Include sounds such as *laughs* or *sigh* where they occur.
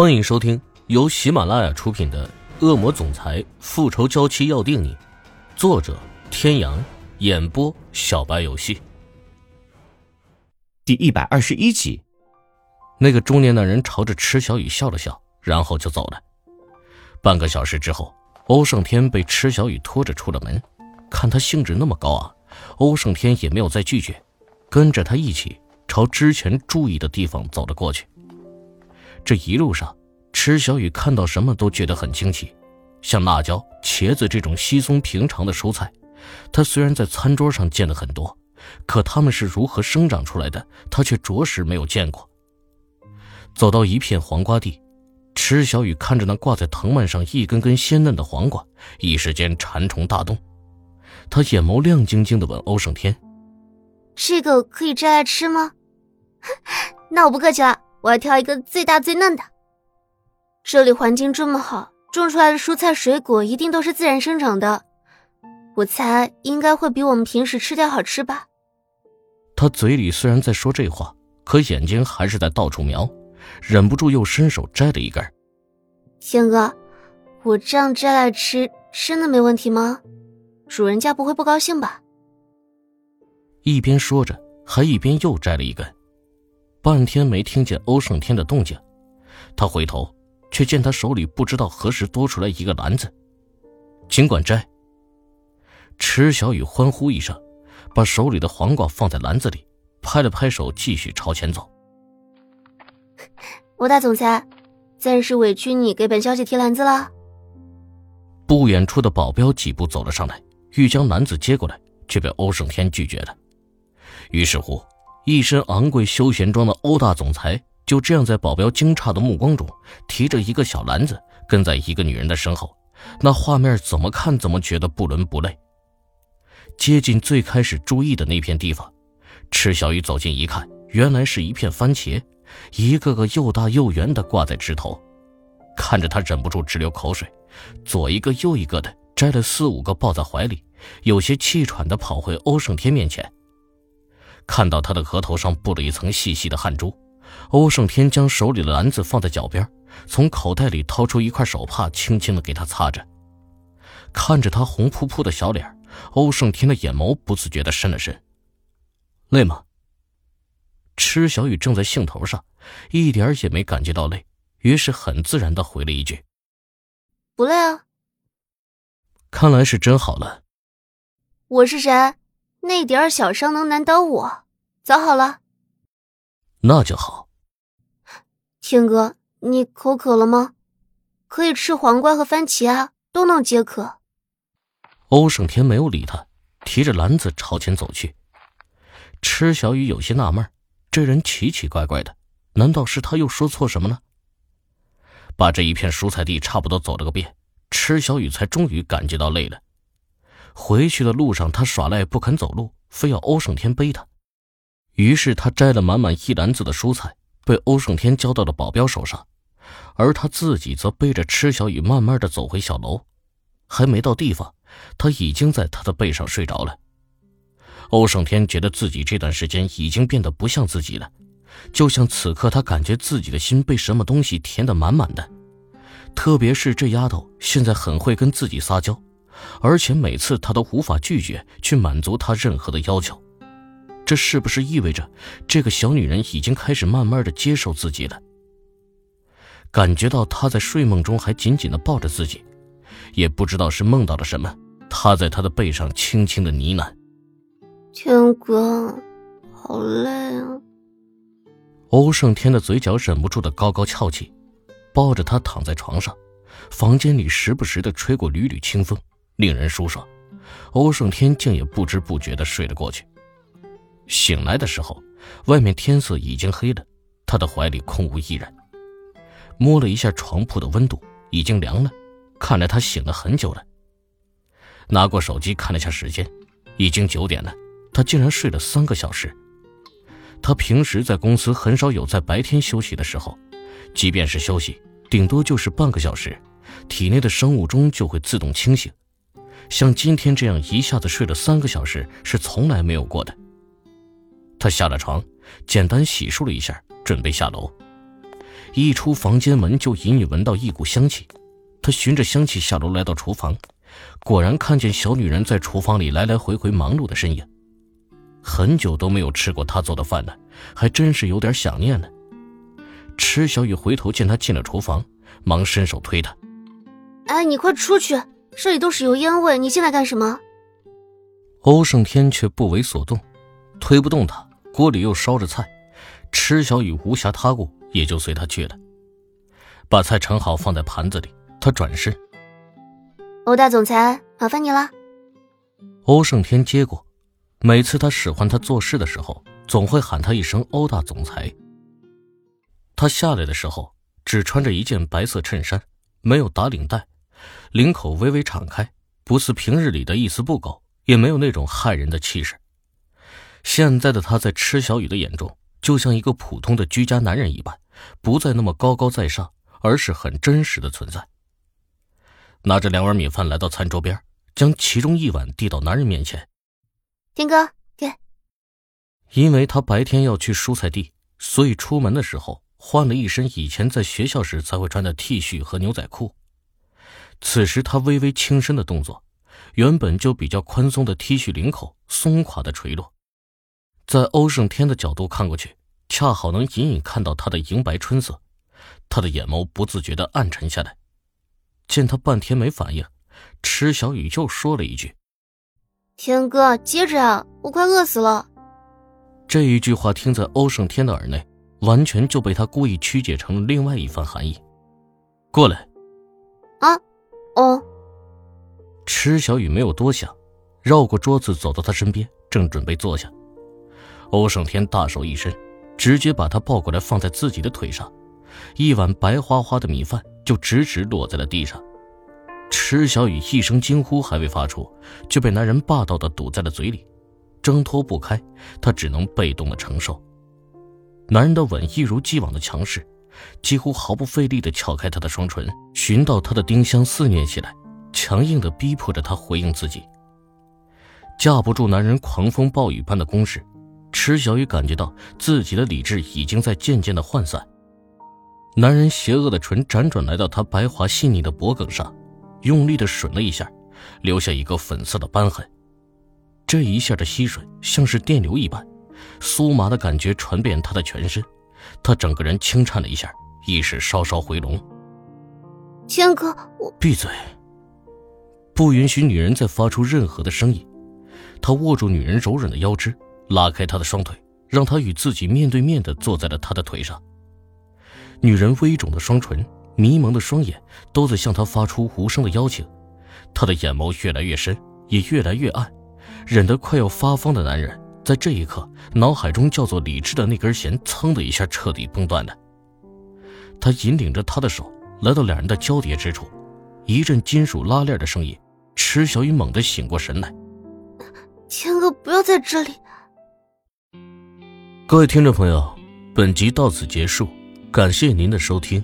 欢迎收听由喜马拉雅出品的《恶魔总裁复仇娇妻要定你》，作者：天阳，演播：小白游戏。第一百二十一集，那个中年男人朝着池小雨笑了笑，然后就走了。半个小时之后，欧胜天被池小雨拖着出了门。看他兴致那么高昂，欧胜天也没有再拒绝，跟着他一起朝之前注意的地方走了过去。这一路上，池小雨看到什么都觉得很惊奇，像辣椒、茄子这种稀松平常的蔬菜，他虽然在餐桌上见了很多，可它们是如何生长出来的，他却着实没有见过。走到一片黄瓜地。池小雨看着那挂在藤蔓上一根根鲜嫩的黄瓜，一时间馋虫大动。他眼眸亮晶晶的问欧胜天：“这个可以摘来吃吗？”“ *laughs* 那我不客气了，我要挑一个最大最嫩的。这里环境这么好，种出来的蔬菜水果一定都是自然生长的，我猜应该会比我们平时吃掉好吃吧。”他嘴里虽然在说这话，可眼睛还是在到处瞄。忍不住又伸手摘了一根。天哥，我这样摘来吃，真的没问题吗？主人家不会不高兴吧？一边说着，还一边又摘了一根。半天没听见欧胜天的动静，他回头，却见他手里不知道何时多出来一个篮子。尽管摘。池小雨欢呼一声，把手里的黄瓜放在篮子里，拍了拍手，继续朝前走。*laughs* 吴大总裁，暂时委屈你给本小姐提篮子了。不远处的保镖几步走了上来，欲将篮子接过来，却被欧胜天拒绝了。于是乎，一身昂贵休闲装的欧大总裁就这样在保镖惊诧的目光中，提着一个小篮子，跟在一个女人的身后。那画面怎么看怎么觉得不伦不类。接近最开始注意的那片地方，池小雨走近一看，原来是一片番茄。一个个又大又圆的挂在枝头，看着他忍不住直流口水，左一个右一个的摘了四五个抱在怀里，有些气喘的跑回欧胜天面前。看到他的额头上布了一层细细的汗珠，欧胜天将手里的篮子放在脚边，从口袋里掏出一块手帕，轻轻的给他擦着。看着他红扑扑的小脸，欧胜天的眼眸不自觉的深了深。累吗？池小雨正在兴头上，一点也没感觉到累，于是很自然的回了一句：“不累啊。”看来是真好了。我是谁？那点儿小伤能难倒我？早好了。那就好。天哥，你口渴了吗？可以吃黄瓜和番茄啊，都能解渴。欧胜天没有理他，提着篮子朝前走去。池小雨有些纳闷。这人奇奇怪怪的，难道是他又说错什么了？把这一片蔬菜地差不多走了个遍，池小雨才终于感觉到累了。回去的路上，他耍赖不肯走路，非要欧胜天背他。于是他摘了满满一篮子的蔬菜，被欧胜天交到了保镖手上，而他自己则背着池小雨慢慢的走回小楼。还没到地方，他已经在他的背上睡着了。欧胜天觉得自己这段时间已经变得不像自己了，就像此刻他感觉自己的心被什么东西填得满满的。特别是这丫头现在很会跟自己撒娇，而且每次他都无法拒绝去满足她任何的要求。这是不是意味着这个小女人已经开始慢慢的接受自己了？感觉到她在睡梦中还紧紧的抱着自己，也不知道是梦到了什么，他在他的背上轻轻的呢喃。天哥，好累啊！欧胜天的嘴角忍不住的高高翘起，抱着他躺在床上，房间里时不时的吹过缕缕清风，令人舒爽。欧胜天竟也不知不觉的睡了过去。醒来的时候，外面天色已经黑了，他的怀里空无一人。摸了一下床铺的温度，已经凉了，看来他醒了很久了。拿过手机看了下时间，已经九点了。他竟然睡了三个小时。他平时在公司很少有在白天休息的时候，即便是休息，顶多就是半个小时，体内的生物钟就会自动清醒。像今天这样一下子睡了三个小时，是从来没有过的。他下了床，简单洗漱了一下，准备下楼。一出房间门就隐隐闻到一股香气。他循着香气下楼，来到厨房，果然看见小女人在厨房里来来回回忙碌的身影。很久都没有吃过她做的饭了，还真是有点想念呢。池小雨回头见他进了厨房，忙伸手推他：“哎，你快出去，这里都是油烟味，你进来干什么？”欧胜天却不为所动，推不动他，锅里又烧着菜，池小雨无暇他顾，也就随他去了。把菜盛好放在盘子里，他转身：“欧大总裁，麻烦你了。”欧胜天接过。每次他使唤他做事的时候，总会喊他一声“欧大总裁”。他下来的时候只穿着一件白色衬衫，没有打领带，领口微微敞开，不似平日里的一丝不苟，也没有那种骇人的气势。现在的他在池小雨的眼中，就像一个普通的居家男人一般，不再那么高高在上，而是很真实的存在。拿着两碗米饭来到餐桌边，将其中一碗递到男人面前。天哥，给。因为他白天要去蔬菜地，所以出门的时候换了一身以前在学校时才会穿的 T 恤和牛仔裤。此时他微微轻身的动作，原本就比较宽松的 T 恤领口松垮的垂落，在欧胜天的角度看过去，恰好能隐隐看到他的银白春色。他的眼眸不自觉的暗沉下来。见他半天没反应，池小雨又说了一句。天哥，接着啊！我快饿死了。这一句话听在欧胜天的耳内，完全就被他故意曲解成了另外一番含义。过来。啊，哦。池小雨没有多想，绕过桌子走到他身边，正准备坐下。欧胜天大手一伸，直接把他抱过来放在自己的腿上，一碗白花花的米饭就直直落在了地上。池小雨一声惊呼还未发出，就被男人霸道的堵在了嘴里，挣脱不开，他只能被动的承受。男人的吻一如既往的强势，几乎毫不费力的撬开她的双唇，寻到她的丁香肆虐起来，强硬的逼迫着她回应自己。架不住男人狂风暴雨般的攻势，池小雨感觉到自己的理智已经在渐渐的涣散。男人邪恶的唇辗转来到她白滑细腻的脖颈上。用力的吮了一下，留下一个粉色的斑痕。这一下的吸吮像是电流一般，酥麻的感觉传遍他的全身，他整个人轻颤了一下，意识稍稍回笼。千哥，我闭嘴！不允许女人再发出任何的声音。他握住女人柔软的腰肢，拉开她的双腿，让她与自己面对面的坐在了他的腿上。女人微肿的双唇。迷蒙的双眼都在向他发出无声的邀请，他的眼眸越来越深，也越来越暗，忍得快要发疯的男人，在这一刻脑海中叫做理智的那根弦，噌的一下彻底崩断了。他引领着他的手来到两人的交叠之处，一阵金属拉链的声音，池小雨猛地醒过神来：“天哥，不要在这里！”各位听众朋友，本集到此结束，感谢您的收听。